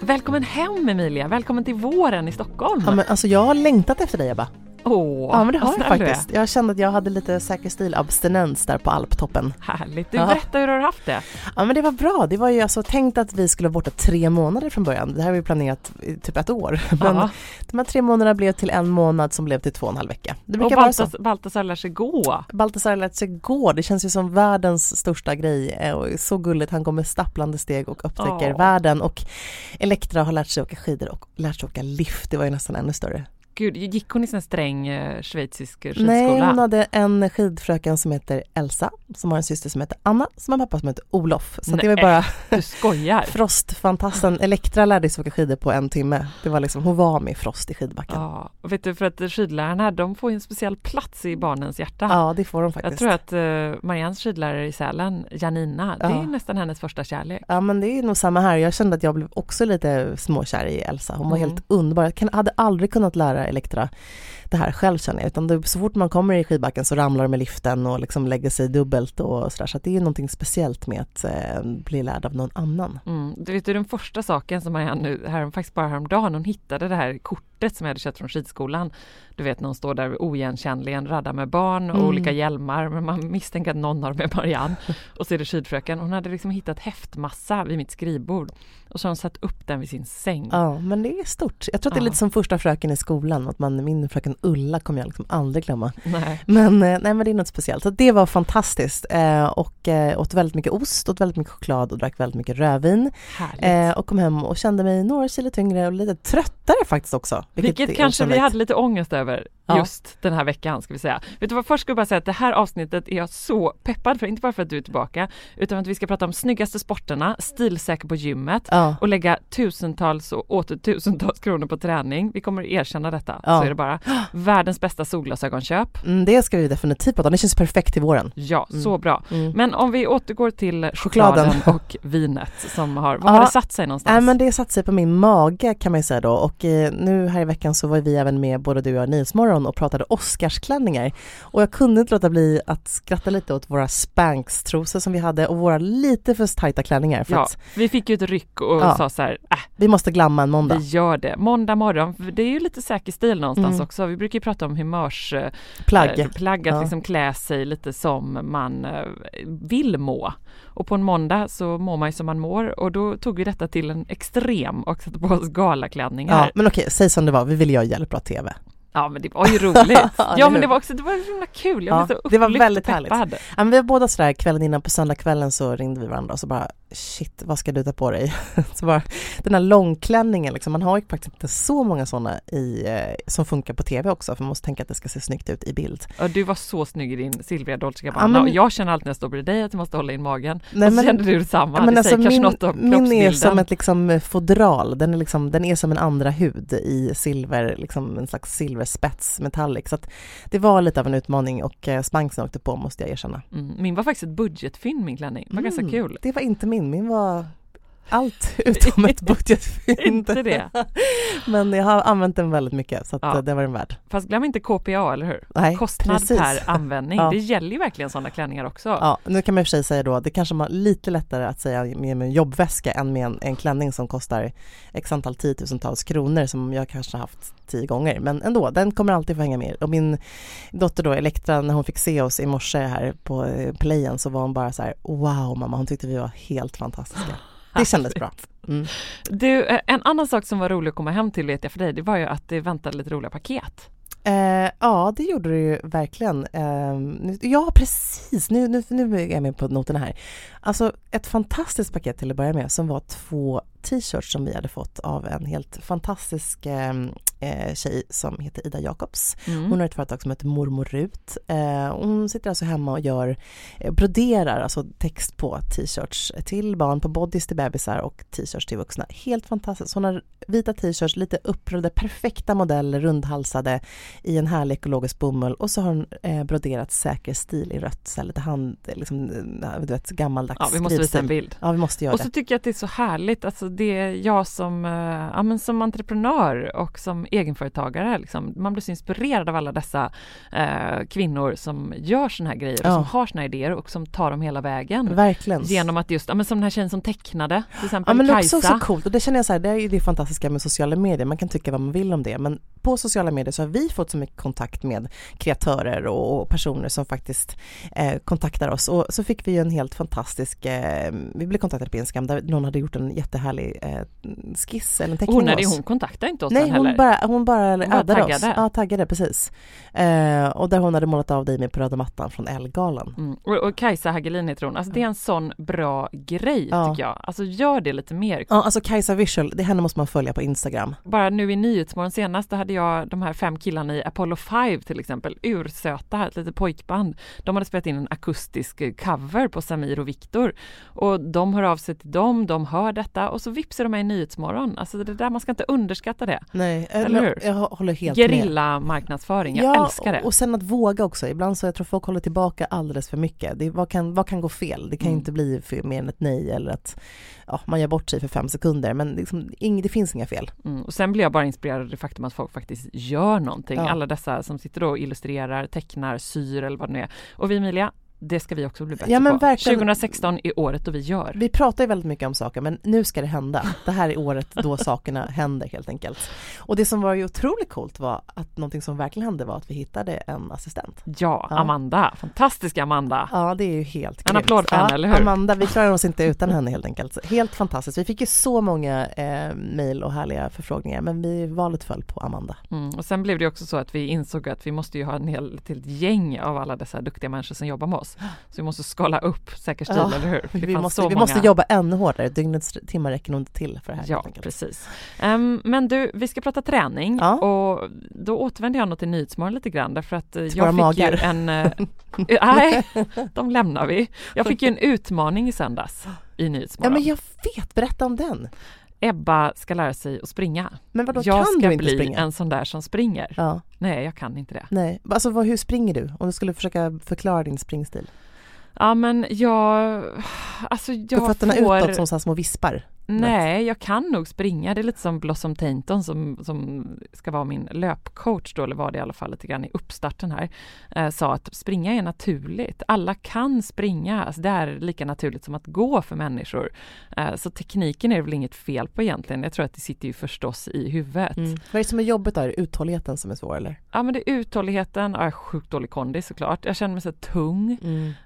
Välkommen hem Emilia, välkommen till våren i Stockholm. Ja, men alltså jag har längtat efter dig Ebba. Åh, Ja men det har jag faktiskt. Jag kände att jag hade lite säker stil-abstinens där på alptoppen. Härligt. Du Ja. berätta hur du har haft det. Ja men det var bra. Det var ju alltså tänkt att vi skulle vara borta tre månader från början. Det här var ju planerat i typ ett år. Men Ja. de här tre månaderna blev till en månad som blev till två och en halv vecka. Det Och brukar vara så. Baltas, Baltasar lär sig gå. Baltasar har lärt sig gå. Det känns ju som världens största grej eh, och så gulligt. Han går med stapplande steg och upptäcker Ja. världen och Elektra har lärt sig åka skidor och lärt sig åka lift. Det var ju nästan ännu större. Gud, gick hon i här sträng eh, schweizisk skidskola? Nej, hon hade en skidfröken som heter Elsa, som har en syster som heter Anna, som har en pappa som heter Olof. Så det var Nej. bara Du skojar. Frostfantasten. Elektra lärde sig åka skidor på en timme. Det var liksom, hon var med Frost i skidbacken. Ja, Ja, och vet du för att skidlärarna de får ju en speciell plats i barnens hjärta. det får de Jag faktiskt. tror att uh, Mariannes skidlärare i Sälen, Janina, det är Ja. nästan hennes första kärlek. Ja men det är nog samma här. Jag kände att jag blev också lite småkär i Elsa. Hon var Mm. helt underbar. Jag hade aldrig kunnat lära Elektra det här själv känner jag. Utan det, så fort man kommer i skidbacken så ramlar de med liften och liksom lägger sig dubbelt och sådär. Så det är någonting speciellt med att eh, bli lärd av någon annan. Mm. Du vet du den första saken som Marianne nu, här, faktiskt bara häromdagen, hon hittade det här kortet som jag hade köpt från skidskolan. Du vet när hon står där oigenkännligen, raddar med barn och Mm. olika hjälmar, men man misstänker att någon har med Marianne. Och så är det skidfröken. Hon hade liksom hittat häftmassa vid mitt skrivbord och så har hon satt upp den vid sin säng. Ja, men det är stort. Jag tror att det är Ja. lite som första fröken i skolan, att man, min fröken Ulla kommer jag liksom aldrig glömma. Nej. Men, eh, nej, men det är något speciellt. Så det var fantastiskt eh, och eh, åt väldigt mycket ost, åt väldigt mycket choklad och drack väldigt mycket rödvin. Eh, och kom hem och kände mig några kilo tyngre och lite tröttare faktiskt också. Vilket är kanske vi hade lite ångest över Ja. just den här veckan ska vi säga. Vet du vad, först ska jag bara säga att det här avsnittet är jag så peppad för, inte bara för att du är tillbaka, utan att vi ska prata om snyggaste sporterna, stilsäker på gymmet Ja. och lägga tusentals och åter tusentals kronor på träning. Vi kommer erkänna detta, Ja. så är det bara. Världens bästa solglasögonköp. Mm, det ska vi definitivt prata om. Det känns perfekt till våren. Ja, Mm. så bra. Mm. Men om vi återgår till chokladen, Chokladen. och vinet som har, var Ja. har det satt sig någonstans? Nej men det satt sig på min mage kan man ju säga då och eh, nu här i veckan så var vi även med både du och jag i Nyhetsmorgon och pratade Oscarsklänningar och jag kunde inte låta bli att skratta lite åt våra Spanx-trosor som vi hade och våra lite för tajta klänningar för Ja, att vi fick ju ett ryck och Ja. sa så här, äh, vi måste glamma en måndag. Vi gör det. Måndag morgon, det är ju lite säker stil någonstans Mm. också. Vi brukar ju prata om humörsplagg, Plagg. eh, plagg att Ja. liksom klä sig lite som man eh, vill må. Och på en måndag så mår man ju som man mår och då tog vi detta till en extrem och satte på oss galaklänningar. Ja, Ja, men okej, säg som det var, vi ville göra jävligt bra TV. Men det var ju roligt. Ja, ja men det var också, det var så himla kul. Jag Ja, blev så det var väldigt peppad. Ja, men vi var båda sådär kvällen innan på söndagskvällen så ringde vi varandra och så bara shit, vad ska du ta på dig? så bara, den här långklänningen liksom, man har ju faktiskt inte så många sådana i, eh, som funkar på TV också för man måste tänka att det ska se snyggt ut i bild. Ja, du var så snygg i din silvriga Dolce Ja, Gabbana men- och jag känner alltid när jag står bredvid dig att jag måste hålla in magen. Nej, och så men- kände du detsamma. Ja, men det alltså säger kanske min, något om min är som ett liksom fodral, den är, liksom, den är som en andra hud i silver, liksom en slags silverspets metallic. Så det var lite av en utmaning och eh, åkte på måste jag erkänna. Mm, min var faktiskt ett budgetfynd min klänning. Det var ganska Mm, kul. Det var inte min, min var allt utom ett budgetfynd. Inte det. Men jag har använt den väldigt mycket så Ja. eh, det var den värd. Fast glöm inte KPA, eller hur? Nej, Kostnad precis. per användning. Ja. Det gäller ju verkligen sådana klänningar också. Ja, nu kan man i och för sig säga då, det kanske var lite lättare att säga med en jobbväska än med en, en klänning som kostar x antal tiotusentals kronor som jag kanske haft tio gånger. Men ändå, den kommer alltid få hänga med. Och min dotter då, Elektra, när hon fick se oss i morse här på eh, playen så var hon bara så här, wow mamma, hon tyckte vi var helt fantastiska. Det kändes bra. Mm. Du, eh, en annan sak som var rolig att komma hem till vet jag för dig, det var ju att det väntade lite roliga paket. Eh, ja, det gjorde det ju verkligen. Eh, nu- ja, precis. Nu, nu, nu är jag med på noterna här. Alltså ett fantastiskt paket till att börja med som var två t-shirts som vi hade fått av en helt fantastisk eh, eh, tjej som heter Ida Jakobs. Mm. Hon har ett företag som heter Mormor Rut. Eh, hon sitter alltså hemma och gör, eh, broderar alltså text på t-shirts till barn, på bodys till bebisar och t-shirts till vuxna. Helt fantastiskt. Har vita t-shirts, lite upprullade, perfekta modeller, rundhalsade i en härlig ekologisk bomull och så har hon eh, broderat säker stil i rött, så här lite hand, liksom, eh, du vet, gammaldags Ja, vi måste visa en bild. Ja, vi måste göra Och så tycker jag att det är så härligt, alltså det är jag som, eh, ja, men som entreprenör och som egenföretagare, liksom, man blir så inspirerad av alla dessa eh, kvinnor som gör såna här grejer och Ja. som har här idéer och som tar dem hela det. vägen. Verkligen. Genom att just, ja, men som den här tjejen som tecknade, till exempel Ja det är också så coolt och det känner jag så här, det är ju det fantastiska med sociala medier, man kan tycka vad man vill om det men på sociala medier så har vi fått så mycket kontakt med kreatörer och, personer som faktiskt eh, kontaktar oss och så fick vi ju en helt fantastisk, eh, vi blev kontaktade på Instagram där någon hade gjort en jättehärlig eh, skiss eller en teckning hon, av hade, oss. hon kontaktade inte oss Nej, än heller. hon bara, hon bara bara addade oss. taggade. Ja, taggade precis. Eh, och där hon hade målat av dig med på röda mattan från Ellegalan. Mm. Och, och Kajsa Hagelin heter hon, alltså det är en sån bra grej Ja. tycker jag. Alltså gör det lite mer. Ja, alltså Kajsa Visual, det henne måste man följa på Instagram. Bara nu i Nyhetsmorgon senast, då hade jag de här fem killarna i Apollo 5 till exempel, ursöta, ett litet pojkband. De hade spelat in en akustisk cover på Samir och Viktor och de hör av sig till dem, de hör detta och så vipsar de med i Nyhetsmorgon. Alltså det där, man ska inte underskatta det. Nej, eh, Eller hur? jag håller helt med. Gerilla marknadsföring, jag älskar det. och sen att våga också. Ibland så jag tror folk håller tillbaka alldeles för mycket. Det, vad, kan, vad kan gå fel? Det kan Mm. inte bli för, mer än ett nej eller att ja, man gör bort sig för fem sekunder. Men liksom, ing, det finns inga fel. Mm. Och sen blir jag bara inspirerad av det faktum att folk faktiskt gör någonting. Ja. Alla dessa som sitter och illustrerar, tecknar, syr eller vad det nu är. Och vi Emilia, det ska vi också bli bättre Ja, men på. verkligen. 2016 är året då vi gör. Vi pratar ju väldigt mycket om saker men nu ska det hända. Det här är året då sakerna händer helt enkelt. Och det som var ju otroligt coolt var att någonting som verkligen hände var att vi hittade en assistent. Ja, Ja. Amanda, fantastiska Amanda. Ja det är ju helt En grymt. applåd för henne, ja, eller hur? Amanda, vi klarar oss inte utan henne helt enkelt. Helt fantastiskt. Vi fick ju så många eh, mejl och härliga förfrågningar men vi, valet föll på Amanda. Mm. Och sen blev det också så att vi insåg att vi måste ju ha en hel till gäng av alla dessa duktiga människor som jobbar med oss. Så vi måste skala upp säker stil, Ja, eller hur? Vi, måste, vi måste jobba ännu hårdare. Dygnets timmar räcker nog inte till för det här Ja, precis. Ehm, men du, vi ska prata träning Ja. och då återvänder jag nog till Nyhetsmorgon lite grann därför att eh, Till jag fick ju magar. en... eh, Nej, de lämnar vi. Jag fick ju en utmaning i söndags i Ja Nyhetsmorgon. men jag vet, berätta om den. Ebba ska lära sig att springa. Men vadå, jag kan ska du inte bli springa? en sån där som springer. Ja, Nej, jag kan inte det. nej. Alltså vad, hur springer du? Om du skulle försöka förklara din springstil. Ja men jag, alltså jag fötterna får, utåt som så här små vispar? Nej jag kan nog springa, det är lite som Blossom Tainton som, som ska vara min löpcoach då, eller var det i alla fall lite grann i uppstarten här, eh, sa att springa är naturligt, alla kan springa, alltså det är lika naturligt som att gå för människor. Eh, så tekniken är det väl inget fel på egentligen, jag tror att det sitter ju förstås i huvudet. Mm. Vad är det som är jobbigt då? Är det uthålligheten som är svår eller? Ja men det är uthålligheten, ja, jag är sjukt dålig kondis såklart, jag känner mig så tung.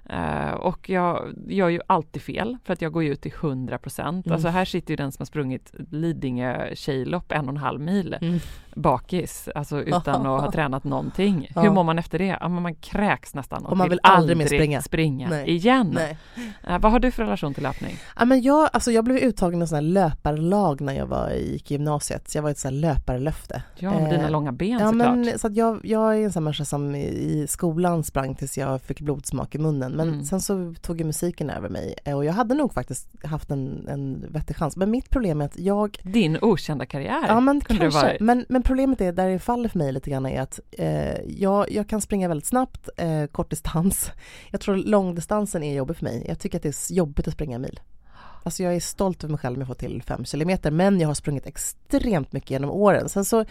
Eh, och jag gör ju alltid fel för att jag går ju ut till 100 procent. Mm. Alltså här sitter ju den som har sprungit Lidingö tjejlopp en och en halv mil Mm bakis, alltså utan att ha tränat någonting. Hur mår man efter det? Ja, man kräks nästan och, Och man vill aldrig mer springa. Nej. igen. Nej. Eh, vad har du för relation till löpning? Ja, men jag, alltså jag blev uttagen i sån här löparlag när jag var, gick i gymnasiet, så jag var ett här löparlöfte. Ja, med Eh, dina långa ben Ja, såklart. men så jag, jag är en sån människa som i, skolan sprang tills jag fick blodsmak i munnen. Men Mm. sen så tog ju musiken över mig eh, och jag hade nog faktiskt haft en, en vettig chans. Men mitt problem är att jag Din okända karriär Ja men kunde det kanske, varit. men, men problemet är där det faller för mig lite grann är att eh, jag, jag kan springa väldigt snabbt, eh, kort distans. Jag tror långdistansen är jobbig för mig. Jag tycker att det är jobbigt att springa en mil. Alltså jag är stolt över mig själv om jag får till fem kilometer men jag har sprungit extremt mycket genom åren. Sen så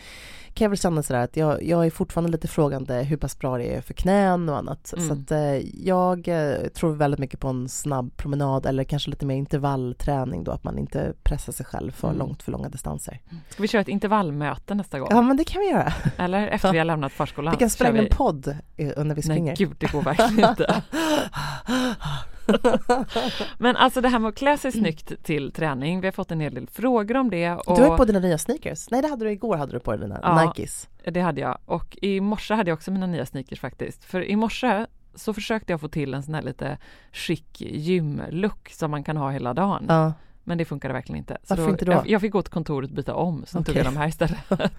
kan jag väl känna sådär att jag, jag är fortfarande lite frågande hur pass bra det är för knän och annat. Mm. Så att eh, jag eh, tror väldigt mycket på en snabb promenad eller kanske lite mer intervallträning då, att man inte pressar sig själv för Mm. långt för långa distanser. Ska vi köra ett intervallmöte nästa gång? Ja men det kan vi göra. Eller efter vi har lämnat förskolan? Vi kan spela in en podd eh, när vi springer. Nej gud, det går verkligen inte. Men alltså det här med att klä sig snyggt till träning, vi har fått en hel del frågor om det. Och Du har ju på dina nya sneakers. Nej det hade du igår, hade du på dina Ja. Nikes. Det hade jag. Och i morse hade jag också mina nya sneakers faktiskt. För i morse så försökte jag få till en sån här lite chic gymlook som man kan ha hela dagen. Ja. Men det funkade verkligen inte. Varför inte då? Jag, jag fick gå till kontoret och byta om, så tog Okej. jag de här istället.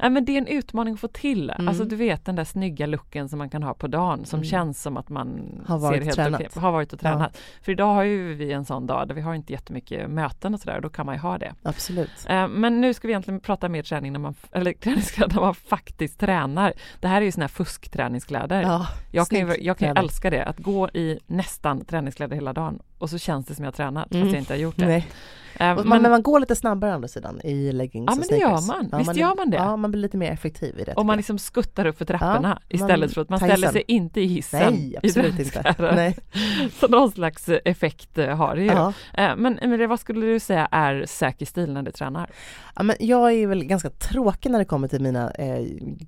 Nej, men det är en utmaning att få till. Mm. Alltså du vet den där snygga looken som man kan ha på dagen som Mm. känns som att man Har varit ser helt tränat. okej- har varit och tränat. För idag har ju vi en sån dag där vi har inte jättemycket möten och sådär och då kan man ju ha det. Absolut. Eh, Men nu ska vi egentligen prata mer träning när man, eller träningskläder när man faktiskt tränar. Det här är ju såna här fuskträningskläder. Ja, jag kan ju, jag kan ju älska det, att gå i nästan träningskläder hela dagen och så känns det som jag har tränat Mm. fast jag inte har gjort det. Nej. Och men, man, men man går lite snabbare å andra sidan i leggings Ja, och men det gör sneakers. man. Visst gör man det? Ja, man blir lite mer effektiv i det. om man liksom skuttar upp för trapporna Ja, istället man- för att man ställer sig inte i hissen Nej, absolut inte. Nej. Så någon slags eh, effekt eh, har det ju. Ja. Eh, Men Emilia, vad skulle du säga är säker stil när du tränar? Ja, men jag är väl ganska tråkig när det kommer till mina eh,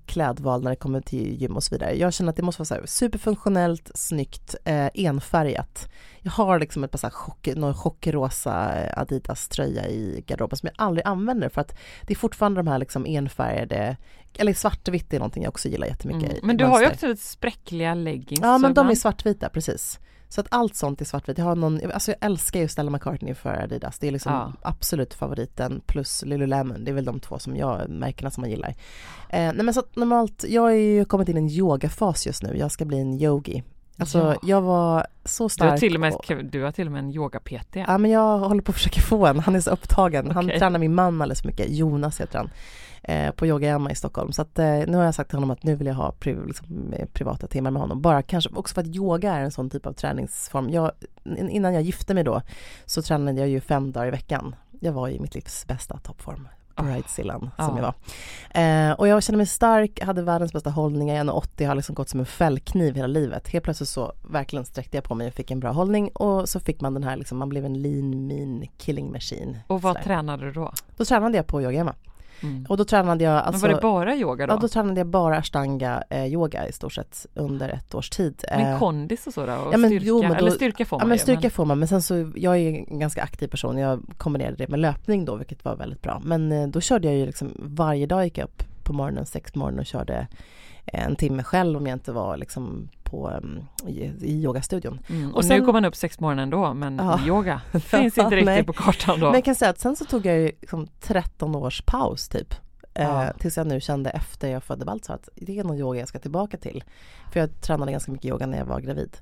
klädval, när det kommer till gym och så vidare. Jag känner att det måste vara så här superfunktionellt, snyggt, eh, enfärgat. Jag har liksom ett par så här chock, någon chockrosa eh, Adidas tröja i garderoben som jag aldrig använder för att det är fortfarande de här liksom enfärgade, eller svartvitt är någonting jag också gillar jättemycket. Mm. i Men du har ju också lite spräckliga leggings. Ja men de är svartvita, precis. Så att allt sånt är svartvitt. Jag har någon, alltså jag älskar ju Stella McCartney för Adidas. Det är liksom Ja. absolut favoriten plus Lululemon. Det är väl de två som jag, märkena som man gillar. Eh, nej men så att normalt, jag har ju kommit in i en yogafas just nu. Jag ska bli en yogi. Alltså Ja. jag var så Du stark. har, till och med, och- du har till och med en yoga-PT. Ja men jag håller på att försöka få en, han är så upptagen. Han tränar min man alldeles för mycket, Jonas heter han. Eh, på Yoga Emma i Stockholm. Så att, eh, nu har jag sagt till honom att nu vill jag ha pri- liksom, eh, privata timmar med honom. Bara kanske också för att yoga är en sån typ av träningsform. Jag, in- innan jag gifte mig då så tränade jag ju fem dagar i veckan. Jag var i mitt livs bästa toppform. Bridezillan Ja. som jag var. Eh, och jag kände mig stark, hade världens bästa hållning, jag är 1,80, har liksom gått som en fällkniv hela livet. Helt plötsligt så verkligen sträckte jag på mig och fick en bra hållning och så fick man den här liksom, man blev en lean mean killing machine. Och vad Sådär. tränade du då? Då tränade jag på Yoga Emma. Mm. Och då tränade jag alltså, Men var det bara yoga då? Ja, då tränade jag bara ashtanga eh, yoga i stort sett under ett års tid. men Eh, kondis och så då? Och ja, men styrka? jo, men då- Eller styrka får Ja man men ju, styrka får man men sen så, jag är en ganska aktiv person, jag kombinerade det med löpning då vilket var väldigt bra. Men eh, då körde jag ju liksom varje dag gick jag upp på morgonen, sex på morgonen och körde en timme själv om jag inte var liksom på, um, i, i yogastudion. Mm. Och, Och nu sen- går man upp sex på morgonen då, men Ja. yoga finns inte riktigt Nej. på kartan då. Men jag kan säga att sen så tog jag liksom 13 års paus typ. Ja. Eh, tills jag nu kände efter jag födde Baltzar att det är någon yoga jag ska tillbaka till. För jag tränade ganska mycket yoga när jag var gravid.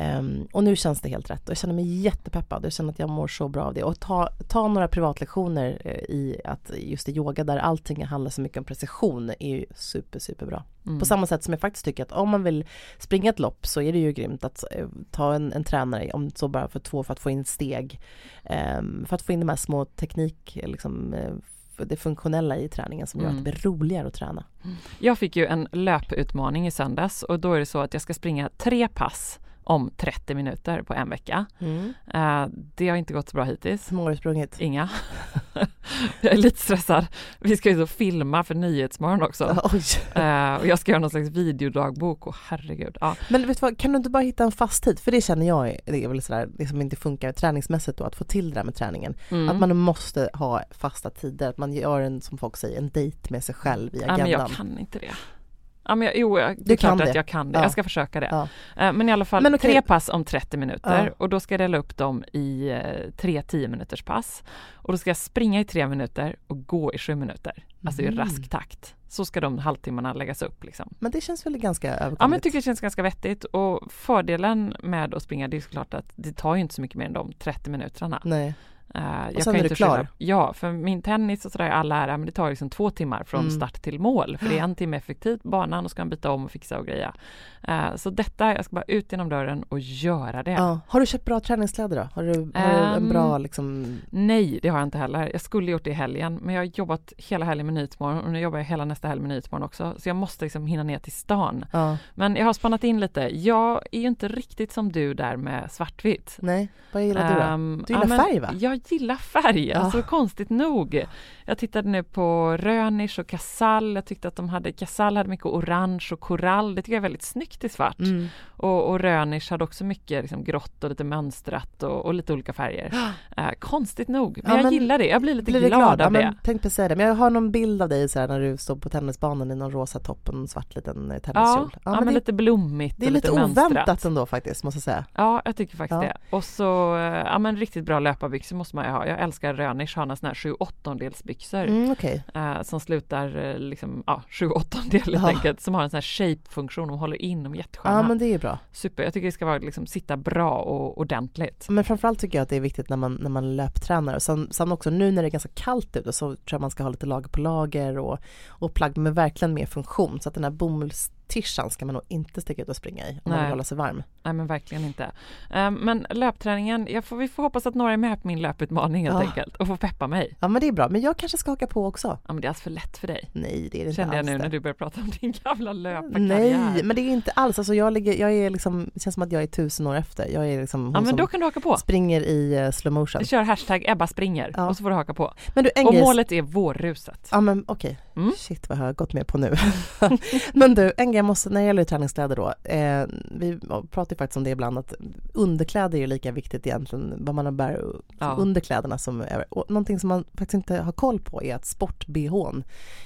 Ehm, och nu känns det helt rätt och jag känner mig jättepeppad. Jag känner att jag mår så bra av det. Och ta, ta några privatlektioner eh, i att just i yoga där allting handlar så mycket om precision är ju super, super bra. Mm. På samma sätt som jag faktiskt tycker att om man vill springa ett lopp så är det ju grymt att eh, ta en, en tränare, om så bara för två, för att få in steg. ehm, för att få in de här små teknik, liksom, eh, för det funktionella i träningen som gör Mm. att det blir roligare att träna. Jag fick ju en löputmaning i söndags och då är det så att jag ska springa tre pass om 30 minuter på en vecka. Eh, det har inte gått så bra hittills. Hur många har du sprungit? Inga. jag är lite stressad. Vi ska ju så filma för Nyhetsmorgon också. Eh, och jag ska göra någon slags videodagbok och herregud. Ja. Men vet du vad, kan du inte bara hitta en fast tid? För det känner jag det är väl sådär, det som inte funkar träningsmässigt då, att få till det där med träningen. Mm. Att man måste ha fasta tider, att man gör en, som folk säger, en dejt med sig själv i Ja, agendan. men jag kan inte det. Ja, men jag, jo, jag, det Du är klart att jag kan det. Ja. Jag ska försöka det. Ja. Eh, Men i alla fall Men okej. tre pass om 30 minuter Ja. och då ska jag dela upp dem i eh, tre 10 minuters pass. Och då ska jag springa i tre minuter och gå i sju minuter. Alltså i Mm. rask takt. Så ska de halvtimmarna läggas upp liksom. Men det känns väl ganska överkomligt? Ja men jag tycker det känns ganska vettigt och fördelen med att springa det är såklart att det tar ju inte så mycket mer än de 30 minuterna. Nej. Uh, Och sen är du klar. Ja, för min tennis och sådär i all ära, men det tar liksom två timmar från Mm. start till mål. För det är en timme effektivt banan och ska man byta om och fixa och greja. Eh, så detta, jag ska bara ut genom dörren och göra det. Ja. Har du köpt bra träningskläder då? Har du, har du en Ehm, bra liksom... Nej, det har jag inte heller. Jag skulle gjort det i helgen, men jag har jobbat hela helgen med Nyhetsmorgon och nu jobbar jag hela nästa helg med Nyhetsmorgon också. Så jag måste liksom hinna ner till stan. Ja. Men jag har spannat in lite. Jag är ju inte riktigt som du där med svartvitt. Nej, vad gillar du då? Ehm, Du gillar men färg, va? Gillar färg, Ja. alltså konstigt nog. Jag tittade nu på Rönisch och Casall. Jag tyckte att de hade, Casall hade mycket orange och korall. Det tycker jag är väldigt snyggt i svart. Mm. Och, och Rönisch hade också mycket liksom, grått och lite mönstrat och, och lite olika färger. Eh, konstigt nog, men Ja, jag men gillar det. Jag blir lite Blir glad, glad? Ja, av men, det. tänkte säga det, men jag har någon bild av dig så här, när du står på tennisbanan i någon rosa topp och en svart liten eh, Ja, tenniskjol. ja, men, det, lite blommigt det är lite mönstrat. oväntat ändå faktiskt, måste jag säga. Ja, jag tycker faktiskt Ja. det. Och så, eh, ja men riktigt bra löparbyxor måste man ju ha. Jag älskar Rönisch, har såna här 7 åttondelsbyxor Mm, Okej, eh, som slutar eh, liksom, ja, 7 åttondel helt Ja. enkelt, som har en sån här shape-funktion, de håller in, de är jättesköna. ja men det är bra. Super, jag tycker det ska vara, liksom, sitta bra och ordentligt. Men framförallt tycker jag att det är viktigt när man, när man löptränar och sen, sen också nu när det är ganska kallt ute så tror jag man ska ha lite lager på lager och, och plagg med verkligen mer funktion så att den här bomullstishan ska man nog inte sticka ut och springa i om man Nej. vill hålla sig varm. Nej men verkligen inte. Eh, men löpträningen, jag får, vi får hoppas att några är med på min löputmaning helt Ja. enkelt och får peppa mig. Ja men det är bra, men jag kanske ska haka på också. Ja men det är alltså för lätt för dig. Nej det är det inte Kände jag nu det. när du började prata om din gamla löparkarriär. Nej, men det är inte alls, alltså jag, ligger, jag är liksom, det känns som att jag är tusen år efter. Jag är liksom hon Ja men då kan du haka på. springer i eh, slow motion. Kör hashtag Ebba springer Ja. och så får du haka på. Men du, en Och grej, målet är vårruset. Ja men okej, Mm. shit vad har jag gått med på nu. men du, en grej måste, när det gäller träningskläder då, eh, vi pratar ju faktiskt om det ibland att underkläder är ju lika viktigt egentligen, vad man bär Ja. under kläderna som är, och någonting som man faktiskt inte har koll på är att sport-bhn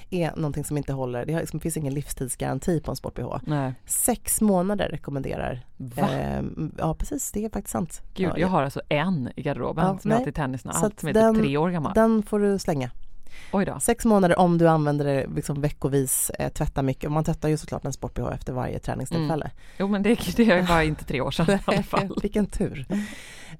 är någonting som inte håller, det har- liksom, finns ingen livstidsgaranti på en sport-bh. Nej. Sex månader rekommenderar. Va? Eh, ja precis, det är faktiskt sant. Gud, ja, jag har alltså en i garderoben Ja, som jag har nej. till tennisen. Allt som är typ tre år gammal. Den får du slänga. Sex månader om du använder det liksom veckovis, eh, tvätta mycket. Man tvättar ju såklart en sport-bh efter varje träningstillfälle. Jo men det, det var inte tre år sedan i alla fall. Vilken tur.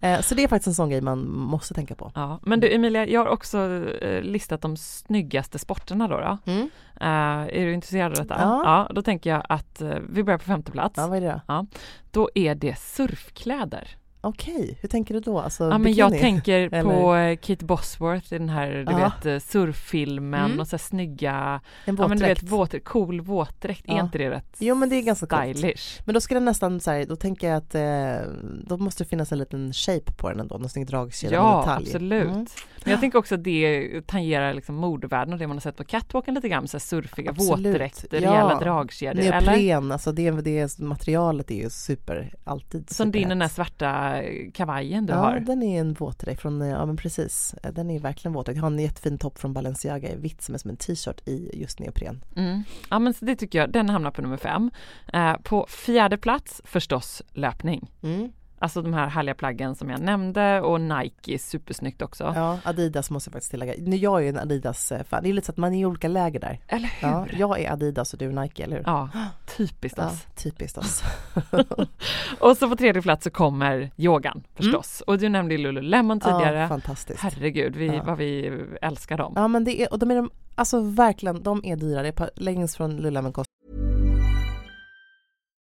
Eh, så det är faktiskt en sån grej man måste tänka på. Ja, men du Emilia, jag har också eh, listat de snyggaste sporterna då. då. Mm. Eh, är du intresserad av detta? Ja. då tänker jag att eh, vi börjar på femte plats. Ja, vad är det då? Då är det surfkläder. Okej, hur tänker du då? Alltså, Ja, men jag tänker Eller- på eh, Kate Bosworth i den här du Ja. vet eh, surffilmen Mm. och så här snygga, en ja men du vet våtdräkt. våt, cool våtdräkt, är Ja. inte det rätt Jo, men det är ganska coolt. stylish? Men då ska den nästan så här, då tänker jag att eh, då måste det finnas en liten shape på den ändå, någon snygg dragkedja Ja, detalj. absolut. Mm. Men jag tänker också att det tangerar liksom modevärlden och det man har sett på catwalken lite grann, så här surfiga Absolut. våtdräkter, Ja. rejäla dragkedjor, eller? Neopren, alltså det, det materialet är ju super, alltid Som din den där svarta kavajen du Ja, har. den är en våtdräkt från, eh, ja men precis, den är verkligen våtdräkt. Jag har en jättefin topp från Balenciaga i vitt som är som en t-shirt i just neopren. Mm. Ja men så det tycker jag, den hamnar på nummer fem. Eh, på fjärde plats förstås löpning. Mm. Alltså de här härliga plaggen som jag nämnde och Nike är supersnyggt också. Ja, Adidas måste jag faktiskt tillägga. Nu, Jag är ju en Adidas-fan, det är lite så att man är i olika läger där. Eller hur? Ja, jag är Adidas och du är Nike, eller hur? Ja, typiskt Ja, oss. typiskt oss. Och så på tredje plats så kommer yogan förstås. Och du nämnde Lululemon tidigare. Mm. Ja, fantastiskt. Herregud, vi, Ja. vad vi älskar dem. Ja men det är, och de är de, alltså verkligen, de är dyra. Det är leggings från Lululemon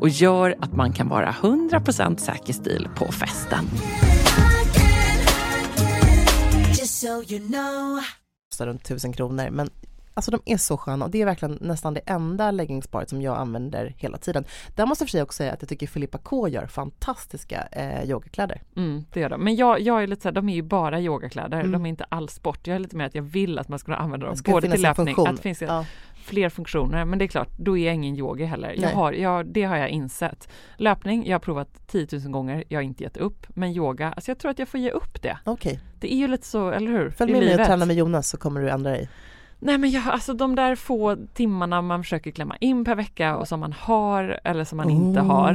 och gör att man kan vara 100% säker stil på festen. So you know. runt 1000 kronor men Alltså de är så sköna och det är verkligen nästan det enda leggingsparet som jag använder hela tiden. Där måste jag för sig också säga att jag tycker Filippa K gör fantastiska eh, yogakläder. Mm, det gör de. Men jag, jag är lite så här, de är ju bara yogakläder. Mm. De är inte alls sport. Jag är lite mer att jag vill att man ska kunna använda dem både till löpning, att det finns Ja. Fler funktioner. Men det är klart, då är jag ingen yogi heller. Jag har, jag, det har jag insett. Löpning, jag har provat 10 000 gånger, jag har inte gett upp. Men yoga, alltså jag tror att jag får ge upp det. Okej, Det är ju lite så, eller hur? följ med mig och träna med Jonas så kommer du ändra dig. Nej men jag, alltså de där få timmarna man försöker klämma in per vecka och som man har eller som man inte har.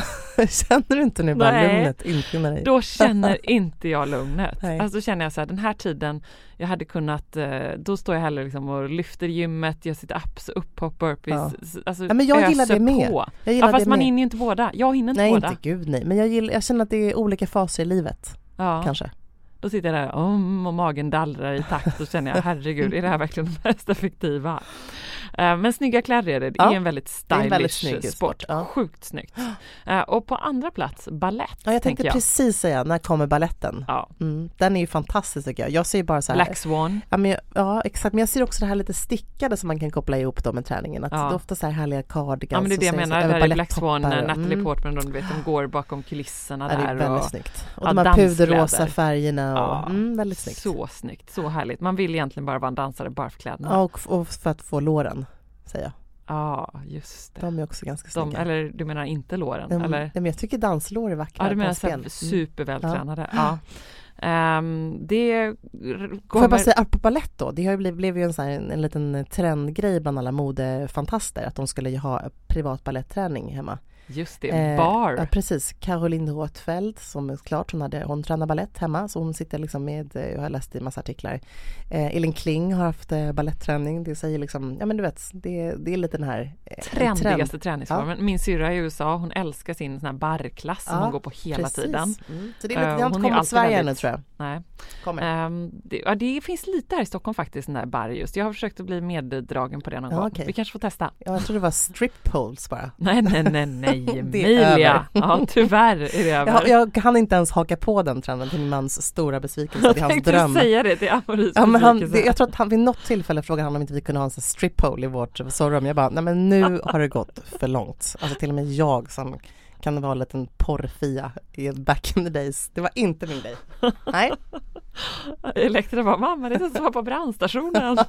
Känner du inte nu bara Nej. lugnet infinna dig? Då känner inte jag lugnet. Nej. Alltså då känner jag så här, den här tiden, jag hade kunnat, eh, då står jag hellre liksom och lyfter gymmet, jag sitter ups, upphopp, burpees. Ja. Alltså Ja, men jag gillar det med. På. Jag gillar Ja, fast det man med. hinner ju inte båda. Jag hinner inte Nej båda. inte gud nej, men jag, gillar, jag känner att det är olika faser i livet Ja. kanske. Då sitter jag där om och magen dallrar i takt och känner jag herregud, är det här verkligen det mest effektiva? Eh, Men snygga kläder är det. Det Ja, är en väldigt stylish en väldigt sport. sport, ja. Sjukt snyggt. Eh, Och på andra plats, ballett. Ja, jag tänkte jag. precis säga, när kommer balletten? Ja. Mm, den är ju fantastisk tycker jag. Jag ser ju bara så här, Black Swan. Ja, men ja exakt, men jag ser också det här lite stickade som man kan koppla ihop då med träningen. Att Ja. Det är ofta så här härliga cardigans. Ja men det är det jag menar, så där är Black Swan, Natalie mm. Portman, de, vet, de går bakom kulisserna Ja, det är där. väldigt och, snyggt. Och ja, de här puderrosa färgerna Ja, mm, väldigt snyggt. Så snyggt, så härligt. Man vill egentligen bara vara en dansare bara för kläderna. Ja, och, och för att få låren, säger jag. Ja, just det. De är också ganska De, snygga. eller du menar inte låren? De, eller? nej, men jag tycker danslår är vackra Ja, du menar så. Mm. supervältränade. Ja. Ehm, det Får kommer... jag bara säga, apropå balett då, det har ju blivit, blev ju en, sån här, en, en liten trendgrej bland alla modefantaster att de skulle ju ha privat ballettträning hemma. Just det, Eh, bar. Ja, precis. Caroline Rothfeldt som är klart, hon, hade, hon tränar ballett hemma så hon sitter liksom med, eh, jag har läst i massa artiklar. Eh, Elin Kling har haft eh, ballettträning, det säger liksom, ja men du vet, det, det är lite den här eh, en Trendigaste trend. träningsformen. Min syrra i USA, hon älskar sin sån här barrklass som Ja, hon går på hela Precis. tiden. Mm. Så det, är lite, Eh, det har inte kommit till Sverige ännu tror jag. Nej. Kommer. Ehm, det, ja, det finns lite här i Stockholm faktiskt, den där bar just. Jag har försökt att bli meddragen på det någon Ja, gång. okej. Vi kanske får testa. Ja, jag tror det var strip poles bara. Nej, nej, nej, nej, Är Emilia. Ja, tyvärr är det över. Jag, jag kan inte ens haka på den trenden till min mans stora besvikelse, det är hans dröm. du säga det till Amoris Ja, men han, det, jag tror att han vid något tillfälle frågade han om inte vi kunde ha en strip pole i vårt sovrumrum. Jag bara, nej men nu har det gått för långt. Alltså till och med jag som kan vara en liten porrfia i back in the days. Det var inte min grej. Nej, Elektra bara, mamma det är som var på brandstationen.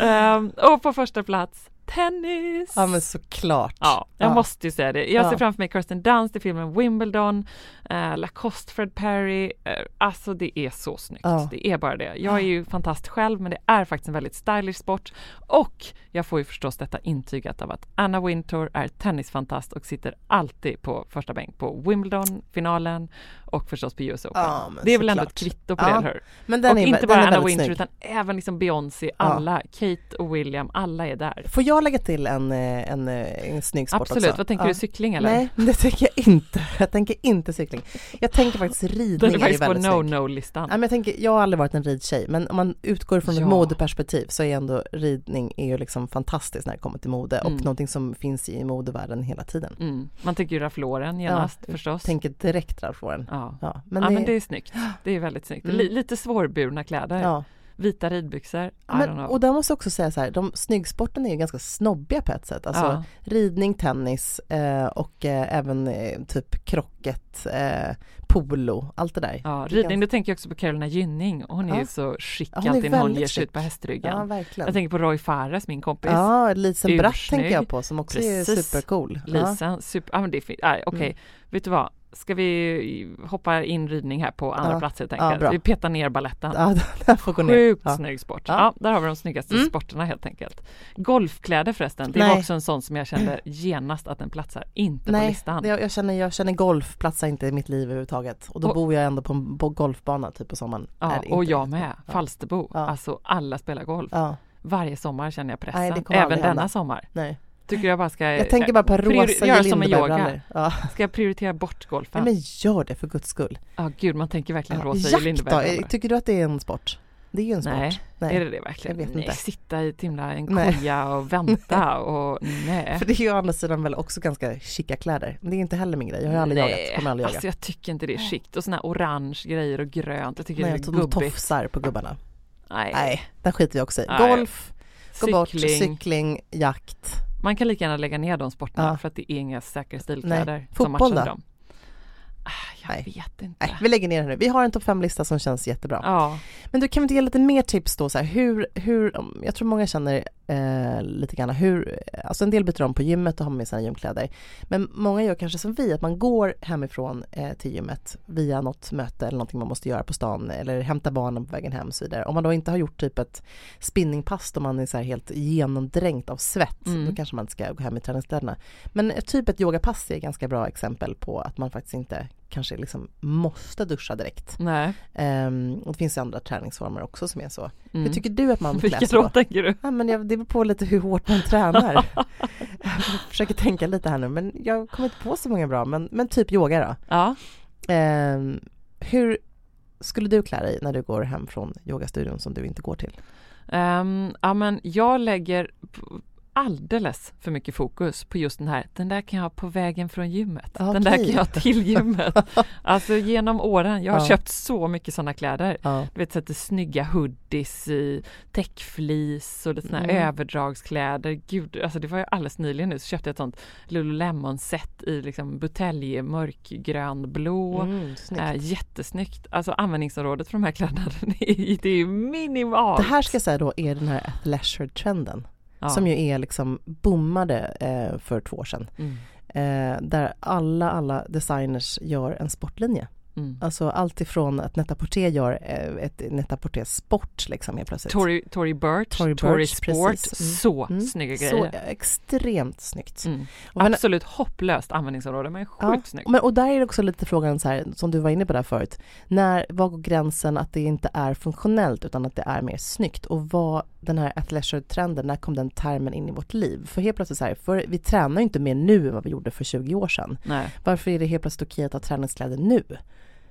Ehm, och på första plats, tennis. ja men såklart. Ja, jag Ja. måste ju säga det. Jag ser Ja. framför mig Kirsten Dunst i filmen Wimbledon, eh, Lacoste Fred Perry. Eh, alltså det är så snyggt. Ja. Det är bara det. Jag är ju fantast själv men det är faktiskt en väldigt stylish sport. Och jag får ju förstås detta intygat av att Anna Wintour är tennisfantast och sitter alltid på första bänk på Wimbledon, finalen och förstås på US Open. Ja, det är väl ändå ett såklart. kvitto på det, eller hur? Men den och är, inte bara Anna Wintour snygg. utan även liksom Beyoncé, alla, Kate och William, alla är där. Får jag lägga till en, eh, en, eh, en snygg sport Absolut, också? vad tänker Ja. du, cykling eller? Nej, det tänker jag inte. Jag tänker inte cykling. Jag tänker faktiskt ridning Den är är faktiskt på väldigt snygg. no-no-listan. Nej, men jag, tänker, jag har aldrig varit en ridtjej men om man utgår från Ja. ett modeperspektiv så är ändå ridning är ju liksom fantastiskt när det kommer till mode Mm. och någonting som finns i modevärlden hela tiden. Mm. Man tänker ju Ralph Lauren genast förstås. Tänker direkt Ralph Lauren. Ja. Ja, Men, ja, det, men det är snyggt. Det är väldigt snyggt. Mm. Li- lite svårburna kläder. Vita ridbyxor, Men, och där måste jag också säga så här, de snyggsporten är ju ganska snobbiga på ett sätt. Alltså Ja. ridning, tennis eh, och eh, även eh, typ krocket, eh, polo, allt det där. Ja, är ridning, ganska- då tänker jag också på Carolina Gynning. Hon är Ja. ju så chic Ja, hon är alltid när hon ger sig ut på hästryggen. Ja, verkligen. jag tänker på Roy Fares, min kompis. Ja, Lisen Bratt tänker jag på som också är Precis. supercool. Ja. Lisen, super, ja men det är fint. Nej, Okej, Mm. vet du vad? Ska vi hoppa in ridning här på andra Ja. plats helt Ja, enkelt? bra. vi petar ner balletten. Ja, den får gå ner. Sjukt Ja. snygg sport. Ja. Ja. där har vi de snyggaste Mm. sporterna helt enkelt. Golfkläder förresten, det Nej. var också en sån som jag kände genast att den platsar inte på Nej, listan. det, jag, känner, jag känner golf platsar inte i mitt liv överhuvudtaget. Och då Och- bor jag ändå på en på golfbana typ på sommaren. Ja, Nej, och jag med. Ja. Falsterbo. Ja. Alltså alla spelar golf. Ja, Varje sommar känner jag pressen. Nej, Även denna hända. sommar. nej. Tycker jag bara ska Jag tänker bara på eh, rosa göra som med yoga. Ja. Ska jag prioritera bort golfen? Nej, men gör det för guds skull. Ja, gud, man tänker verkligen Ja. rosa Lindeberg. då? Tycker du att det är en sport? Det är ju en sport. Nej, Nej. Är det det verkligen? Jag vet nej, inte. sitta i ett himla en Nej. koja och vänta och nej. För det är ju å andra sidan väl också ganska chica kläder. Men det är inte heller min grej. Jag har aldrig Nej, jagat, kommer aldrig. Alltså jag tycker inte det är skikt och såna här orange grejer och grönt. Jag tycker Nej, det jag är de gubbigt. tofsar på gubbarna. Nej. Nej, den skiter jag också i. Golf, gå bort, cykling, jakt. Man kan lika gärna lägga ner de sporterna Ja. för att det är inga säkra stilkläder Nej. som Fotboll matchar dem. Jag Nej. vet inte. Nej, vi lägger ner den nu. Vi har en topp 5-lista som känns jättebra. Ja, Men du kan väl ge lite mer tips då så här, hur, hur, jag tror många känner eh, lite grann hur, alltså en del byter om på gymmet och har med sina gymkläder. Men många gör kanske som vi, att man går hemifrån eh, till gymmet via något möte eller någonting man måste göra på stan eller hämta barnen på vägen hem och så vidare. Om man då inte har gjort typ ett spinningpass då man är så här helt genomdränkt av svett, Mm. då kanske man inte ska gå hem i träningskläderna. Men typ ett yogapass är ett ganska bra exempel på att man faktiskt inte kanske liksom måste duscha direkt. nej. Ehm, och det finns ju andra träningsformer också som är så. Mm. Hur tycker du att man klär sig då tänker du? Ja, men jag, det beror på lite hur hårt man tränar. jag försöker tänka lite här nu men jag kommer inte på så många bra men, men typ yoga då. Ja, Ehm, hur skulle du klä dig när du går hem från yogastudion som du inte går till? Ehm, ja men jag lägger alldeles för mycket fokus på just den här, den där kan jag ha på vägen från gymmet. Den där kan jag ha till gymmet. Alltså genom åren, jag har Ja. köpt så mycket sådana kläder. Ja. Du vet, sätter snygga hoodies i täckflis och lite såna här Mm. överdragskläder. Gud, alltså det var ju alldeles nyligen nu så köpte jag ett sånt Lululemon-set i liksom butelj mörkgrön blå. Mm, snyggt. Äh, jättesnyggt. Alltså användningsområdet för de här kläderna, det är, det är minimalt. Det här ska jag säga då är den här athleisure-trenden Ja. som ju är liksom boomade eh, för två år sedan. Mm. Eh, där alla, alla designers gör en sportlinje. Mm. Alltså allt ifrån att Net-a-Porter gör eh, ett Net-a-Porter sport liksom helt plötsligt. Tory, Tory Burch, Tory Tory, Burch, Sport, precis. Mm. så Mm. snygga Så grejer. extremt snyggt. Mm. Och men- Absolut hopplöst användningsområde men sjukt Ja, snyggt. men, och där är det också lite frågan så här, som du var inne på där förut. När, var går gränsen att det inte är funktionellt utan att det är mer snyggt? Och vad den här athleisure-trenden, när kom den termen in i vårt liv? För helt plötsligt så här, för vi tränar ju inte mer nu än vad vi gjorde för 20 år sedan. Nej. Varför är det helt plötsligt okej att ha träningskläder nu?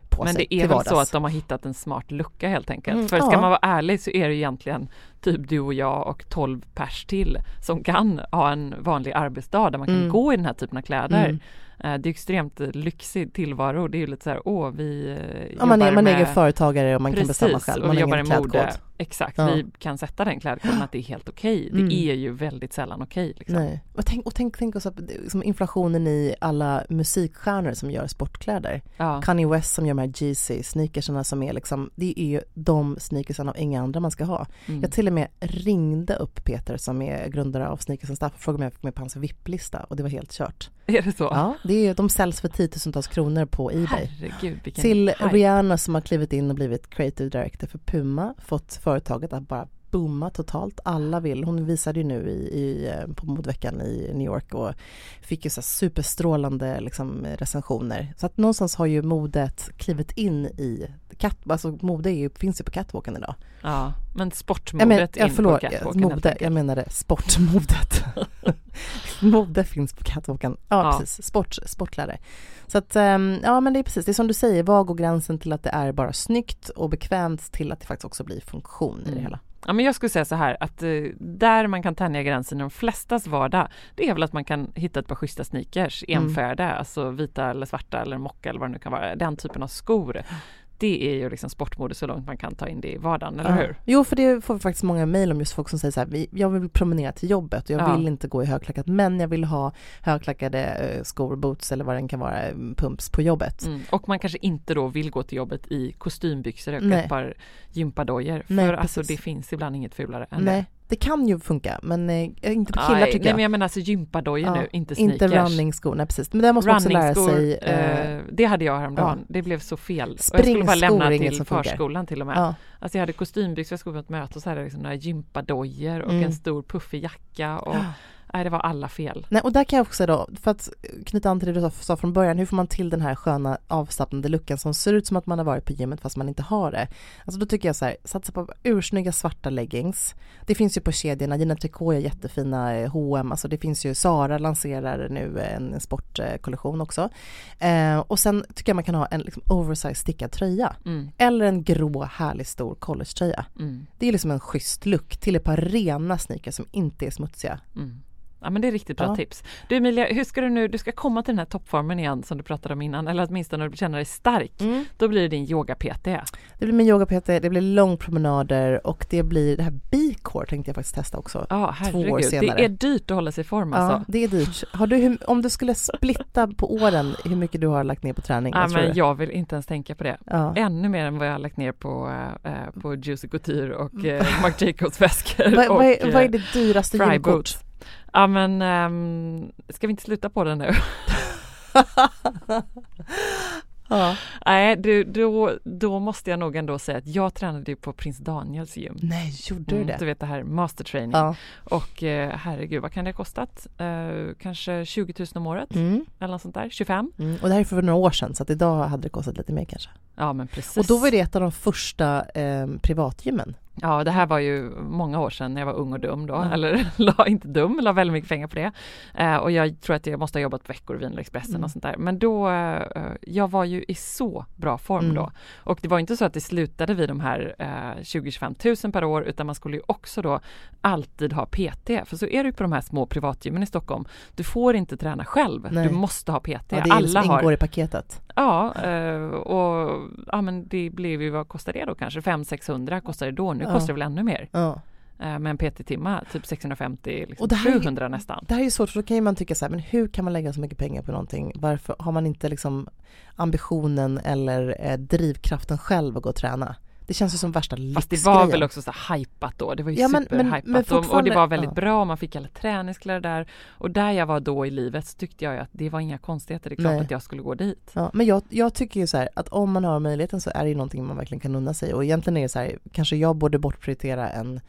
På Men sig, det är väl så att de har hittat en smart lucka helt enkelt. Mm, För ska ja. man vara ärlig så är det egentligen typ du och jag och 12 pers till som kan ha en vanlig arbetsdag där man kan Mm. gå i den här typen av kläder. Mm. Eh, Det är extremt lyxig tillvaro. Det är ju lite så här, åh vi eh, Ja, man är, man med- egen företagare och man kan bestämma Precis, själv. och Man har jobbar i mode. Exakt, Ja. vi kan sätta den klädkoden att det är helt okej. Mm. Det är ju väldigt sällan okej. liksom. Nej. Och tänk, och tänk, tänk på det- liksom inflationen i alla musikstjärnor som gör sportkläder. Ja. Kanye West som gör de här GC sneakersarna som är liksom, det är ju de sneakersarna och inga andra man ska ha. Mm. Jag till och med ringde upp Peter som är grundare av Sneakers and och frågade om jag fick med på hans VIP-lista och det var helt kört. Är det så? Ja, det är, de säljs för tiotusentals kronor på Ebay. Herregud Till. Rihanna som har klivit in och blivit creative director för Puma, fått företaget att bara booma totalt. Alla vill, hon visade ju nu i, i, eh, på modveckan i New York och fick ju så superstrålande liksom, recensioner. Så att någonstans har ju modet klivit in i, cat, alltså mode ju, finns ju på catwalken idag. Ja, men sportmodet men, in ja, förlåt, på catwalken helt mode, jag menade sportmodet. mode finns på catwalken. Ja, Ja. precis, Sport, sportkläder. Så att, ehm, ja men det är precis, det är som du säger, var går gränsen till att det är bara snyggt och bekvämt till att det faktiskt också blir funktion i det Mm. hela. Ja, men jag skulle säga så här att eh, där man kan tänja gränsen i de flestas vardag det är väl att man kan hitta ett par schyssta sneakers, Mm. enfärgade, alltså vita eller svarta eller mocka eller vad det nu kan vara, den typen av skor. Det är ju liksom sportmode så långt man kan ta in det i vardagen, eller Ja. hur? Jo, för det får vi faktiskt många mejl om just folk som säger så här, "Vi- jag vill promenera till jobbet och jag Ja. vill inte gå i högklackat men jag vill ha högklackade eh, skor, boots eller vad den kan vara, eh, pumps på jobbet. Mm. Och man kanske inte då vill gå till jobbet i kostymbyxor och ett par gympadojor. För Nej, alltså det finns ibland inget fulare än Nej, det. Det kan ju funka men eh, inte på killar Nej, tycker nej jag. men jag menar alltså gympadojor Ja, nu, inte sneakers. Inte runningsskor, nej precis. Men det måste man också lära sig. eh, eh, det hade jag häromdagen. Det blev så fel. Och jag skulle bara Springskor lämna till förskolan till och med. ja. Alltså jag hade kostymbyxor, jag skulle på ett möte och så hade jag liksom några gympadojor och Mm. en stor puffig jacka och nej det var alla fel. Nej, och där kan jag också då, för att knyta an till det du sa, från början, hur får man till den här sköna avslappnade looken som ser ut som att man har varit på gymmet fast man inte har det? Alltså då tycker jag så här, satsa på ursnygga svarta leggings. Det finns ju på kedjorna, Gina Tricot är jättefina, H&M, alltså det finns ju, Sara lanserar nu en sportkollektion också. Eh, och sen tycker jag man kan ha en liksom, oversized stickad tröja. Mm, Eller en grå härlig stor collegetröja. mm, Det är liksom en schysst look till ett par rena sneakers som inte är smutsiga. mm. Ja men det är riktigt bra Ja. tips. Du Emilia, hur ska du nu, du ska komma till den här toppformen igen som du pratade om innan eller åtminstone när du känner dig stark. Då blir det din yoga-PT. Det blir min yoga-PT, det blir långpromenader och det blir det här B-core tänkte jag faktiskt testa också. Ja Två år herregud, senare. det är dyrt att hålla sig i form Ja, alltså. det är dyrt. Har du, om du skulle splitta på åren hur mycket du har lagt ner på träning? Ja, men jag vill inte ens tänka på det. Ja. Ännu mer än vad jag har lagt ner på, eh, på Juicy Couture och eh, Marc Jacobs väskor. Vad, och, vad, är, det dyraste gymkort? Ja men ehm, ska vi inte sluta på den nu? Ja. Nej, du, då, då måste jag nog ändå säga att jag tränade ju på Prins Daniels gym. Nej, gjorde du Mm, det? du vet det här master training. Ja. Och eh, herregud, vad kan det ha kostat? Eh, kanske 20 000 om året Mm. eller något sånt där, 25? Mm. Och det här är för några år sedan så att idag hade det kostat lite mer kanske. Ja men precis. Och då var det ett av de första eh, privatgymmen. Ja, det här var ju många år sedan när jag var ung och dum då, Ja. eller la inte dum, la väldigt mycket pengar på det. Eh, och jag tror att jag måste ha jobbat på veckor i Vinexpressen Mm. och sånt där. Men då, eh, jag var ju i så bra form Mm. då. Och det var inte så att det slutade vid de här eh, 20-25 000 per år, utan man skulle ju också då alltid ha PT. För så är det ju på de här små privatgymmen i Stockholm. Du får inte träna själv, Nej. du måste ha PT. Ja, det är Alla liksom har ingår i paketet. Ja, eh, och ja, men det blev ju, vad kostar det då kanske? 500-600 kostar det då, nu Ja. kostar det väl ännu mer. Ja. Eh, en PT-timma, typ 650, liksom Och det här är ju- 700 nästan. Det här är ju svårt för då kan man tycka så här, men hur kan man lägga så mycket pengar på någonting? Varför har man inte liksom ambitionen eller eh, drivkraften själv att gå och träna? Det känns ju som värsta Fast det var väl också så hypat då, det var ju Ja, men- men- superhypat men och, och det var väldigt ja. bra, man fick alla träningskläder där och där jag var då i livet så tyckte jag ju att det var inga konstigheter, det är klart Nej. att jag skulle gå dit. Ja, men jag, jag tycker ju så här att om man har möjligheten så är det ju någonting man verkligen kan unna sig och egentligen är det så här, kanske jag borde bortprioritera en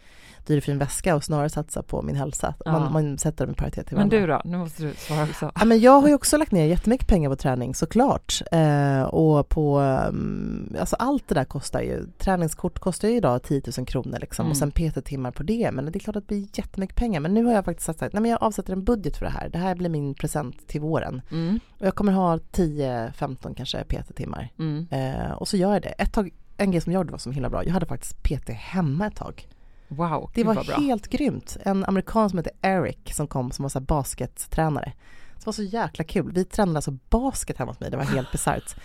dyr fin väska och snarare satsa på min hälsa. Ja. Man, man sätter dem i paritet till Men varandra. du då, nu måste du svara också. Ja, men jag har ju också lagt ner jättemycket pengar på träning såklart. Eh, och på, um, alltså allt det där kostar ju. Träningskort kostar ju idag 10 000 kronor liksom Mm. och sen PT-timmar på det. Men det är klart att det blir jättemycket pengar. Men nu har jag faktiskt sagt att nej, men jag avsätter en budget för det här. Det här blir min present till våren. Mm, Och jag kommer ha 10-15 kanske PT-timmar. mm. Eh, och så gör jag det. Ett tag, en grej som jag gjorde var som himla bra. Jag hade faktiskt PT hemma ett tag. Wow, Det var bra. helt grymt. En amerikan som heter Eric som kom som var så baskettränare. Det var så jäkla kul. Vi tränade alltså basket hemma hos mig. Det var helt bisarrt.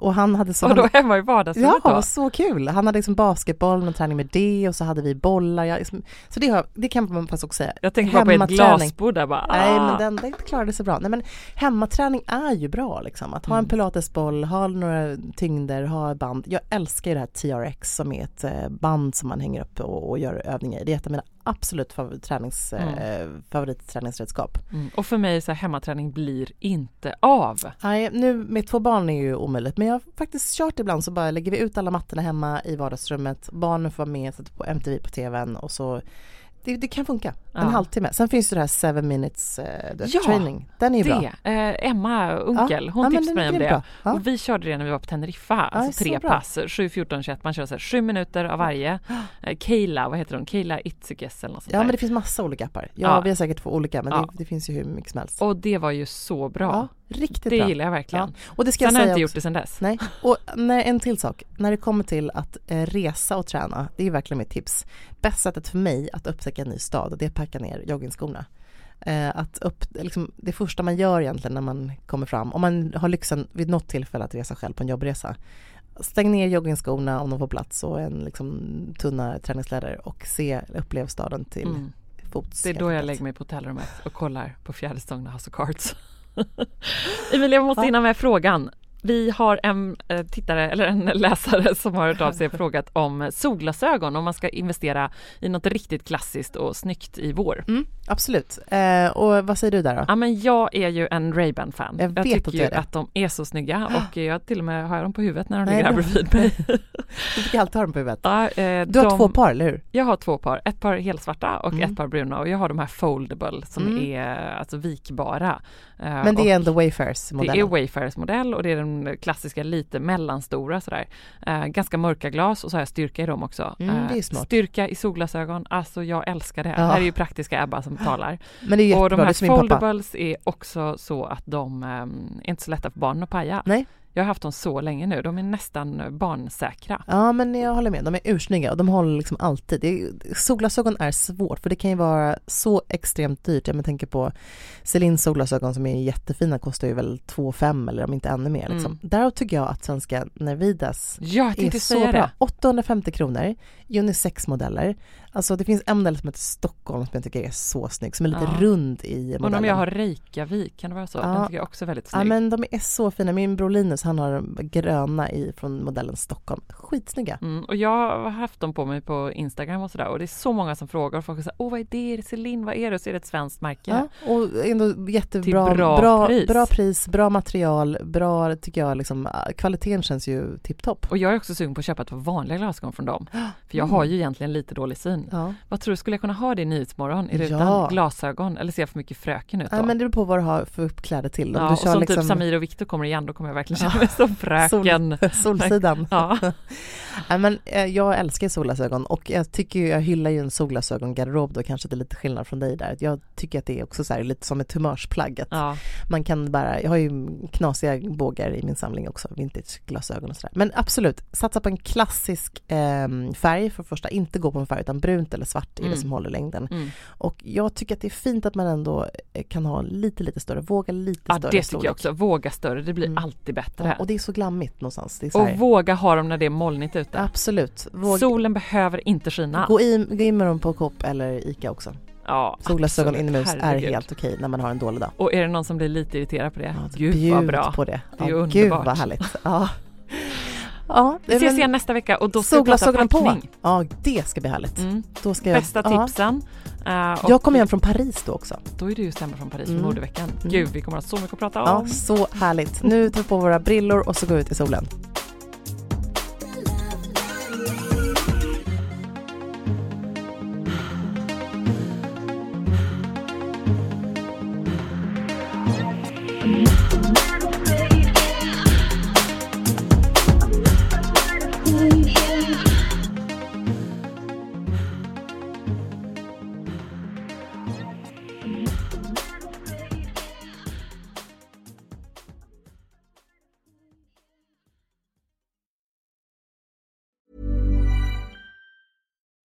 Och han hade så... Och då hemma i vardagsrummet ja, då? så kul. Han hade liksom basketboll, någon träning med det och så hade vi bollar. Jag, liksom, så det, har, det kan man faktiskt också säga. Jag tänker bara på ett glasbord där bara. Nej ah. men den, den klarade sig bra. Nej men hemmaträning är ju bra liksom. Att ha en Mm. pilatesboll, ha några tyngder, ha band. Jag älskar ju det här TRX som är ett eh, band som man hänger upp och, och gör övningar i. Det är ett av mina absolut favorit, tränings, eh, favoritträningsredskap. Mm. Och för mig så här, hemmaträning blir inte av. Nej, nu med två barn är ju omöjligt men jag har faktiskt kört ibland så bara lägger vi ut alla mattorna hemma i vardagsrummet. Barnen får vara med, sätter på MTV på tvn och så det, det kan funka. En Ja. halvtimme. Sen finns det det här seven minutes eh, Ja, training. Den är ju bra. Eh, Emma Unkel, Ja, hon ja, tipsade mig om det. Och vi körde det när vi var på Teneriffa, alltså så tre pass, 7, 14, 21, man kör så här, sju minuter av varje. Eh, Keila, vad heter hon? Keila Itzikes eller något sånt Ja där. men det finns massa olika appar. Ja, vi har säkert två olika men det, det finns ju hur mycket som helst. Och det var ju så bra. Riktigt det bra. gillar jag verkligen. Ja. Och det ska Sen jag har jag inte också. gjort det sen dess. Nej, och nej, en till sak. När det kommer till att eh, resa och träna, det är verkligen mitt tips. Bästa sättet för mig att upptäcka en ny stad, det är att packa ner joggingskorna. Eh, att upp, liksom, det första man gör egentligen när man kommer fram, om man har lyxen vid något tillfälle att resa själv på en jobbresa, stäng ner joggingskorna om de får plats och en liksom tunna träningskläder och se, upplev staden till Mm. fots. Det är då jag lägger mig på hotellrummet och kollar på fjärde stången House of Cards. Emilia, jag måste hinna med frågan. Vi har en eh, tittare, eller en läsare som har hört av sig och frågat om solglasögon, om man ska investera i något riktigt klassiskt och snyggt i vår. Mm, absolut. Eh, och vad säger du där då? Ja, men jag är ju en Ray-Ban-fan. Jag vet tycker att ju det. att de är så snygga och jag till och med har dem på huvudet när de Nej, ligger här det- bredvid mig. Du fick alltid ha dem på huvudet. Ja, eh, Du har de- två par, eller hur? Jag har två par, ett par helsvarta och Mm. ett par bruna och jag har de här foldable som Mm. är alltså vikbara. Eh, Men det är ändå Wayfarers det modellen. är Wayfarers modell och det är den klassiska lite mellanstora sådär. Eh, ganska mörka glas och så har jag styrka i dem också. Mm, det är Eh, smart. Styrka i solglasögon, alltså jag älskar det. Ja. Det här är ju praktiska Ebba som talar. Men det är Och jättebra, de det är här foldables är också så att de ehm, är inte så lätta för barnen att paja. Nej. Jag har haft dem så länge nu, de är nästan barnsäkra. Ja men jag håller med, de är ursnygga och de håller liksom alltid. Är, solglasögon är svårt för det kan ju vara så extremt dyrt. Jag tänker på Celines solglasögon som är jättefina kostar ju väl 2 5 eller om inte ännu mer. Liksom. Mm. Därav tycker jag att svenska Nervidas Ja, är så bra. det. 850 kronor, unisex-modeller. Alltså det finns en modell som heter Stockholm som jag tycker är så snygg, som är lite Ja. rund i Och modellen. om jag har Reykjavik, kan det vara så? Ja. Den tycker jag också är väldigt Ja snygg. men de är så fina. Min bror Linus han har de gröna i från modellen Stockholm. Skitsnygga. Mm, och jag har haft dem på mig på Instagram och sådär och det är så många som frågar och folk säger åh vad är det, är det Celine, vad är det? Och så är det ett svenskt märke. Ja, och ändå jättebra bra bra, pris. bra pris, bra material, bra tycker jag liksom, kvaliteten känns ju tipptopp. Och jag är också sugen på att köpa ett par vanliga glasögon från dem. För jag Mm. har ju egentligen lite dålig syn. Ja. Vad tror du, skulle jag kunna ha det i Nyhetsmorgon? Är det Ja. glasögon? Eller ser jag för mycket fröken ut då? ja, men det beror på vad du har för kläder till. Om ja, du och kör som liksom typ Samir och Viktor kommer igen, då kommer jag verkligen känna mig som fröken. solsidan. Ja. Ja, men, eh, jag älskar solglasögon och jag tycker jag hyllar ju en solglasögongarderob då kanske det är lite skillnad från dig där. Jag tycker att det är också så här, lite som ett humörsplagg. Ja. Man kan bara, jag har ju knasiga bågar i min samling också, vintageglasögon och sådär. Men absolut, satsa på en klassisk eh, färg för första, inte gå på en färg utan brunt eller svart är Mm. det som håller längden. Mm. Och jag tycker att det är fint att man ändå eh, kan ha lite, lite större, våga lite ja, större det tycker storlek. jag också. Våga större, det blir Mm. alltid bättre. Ja, och det är så glammigt någonstans. Så och våga ha dem när det är molnigt ute. absolut, våga, Solen behöver inte skina. gå, in, gå in med dem på Coop eller ICA också. ja, Solglasögon inomhus är helt okej när man har en dålig dag. Och är det någon som blir lite irriterad på det, Ja, gud vad bra. på det. Det är ja, underbart. Gud vad härligt. Ja. Ja, Vi ses igen nästa vecka och då ska vi prata Solglasögonen på. packning. Ja, det ska bli härligt. Mm. Då ska jag, Bästa ja. tipsen. Och Jag kommer hem från Paris då också. Då är du just hemma från Paris för Mm. modeveckan. Mm. Gud, vi kommer ha så mycket att prata Ja, om. så härligt. Nu tar vi på våra brillor och så går vi ut i solen.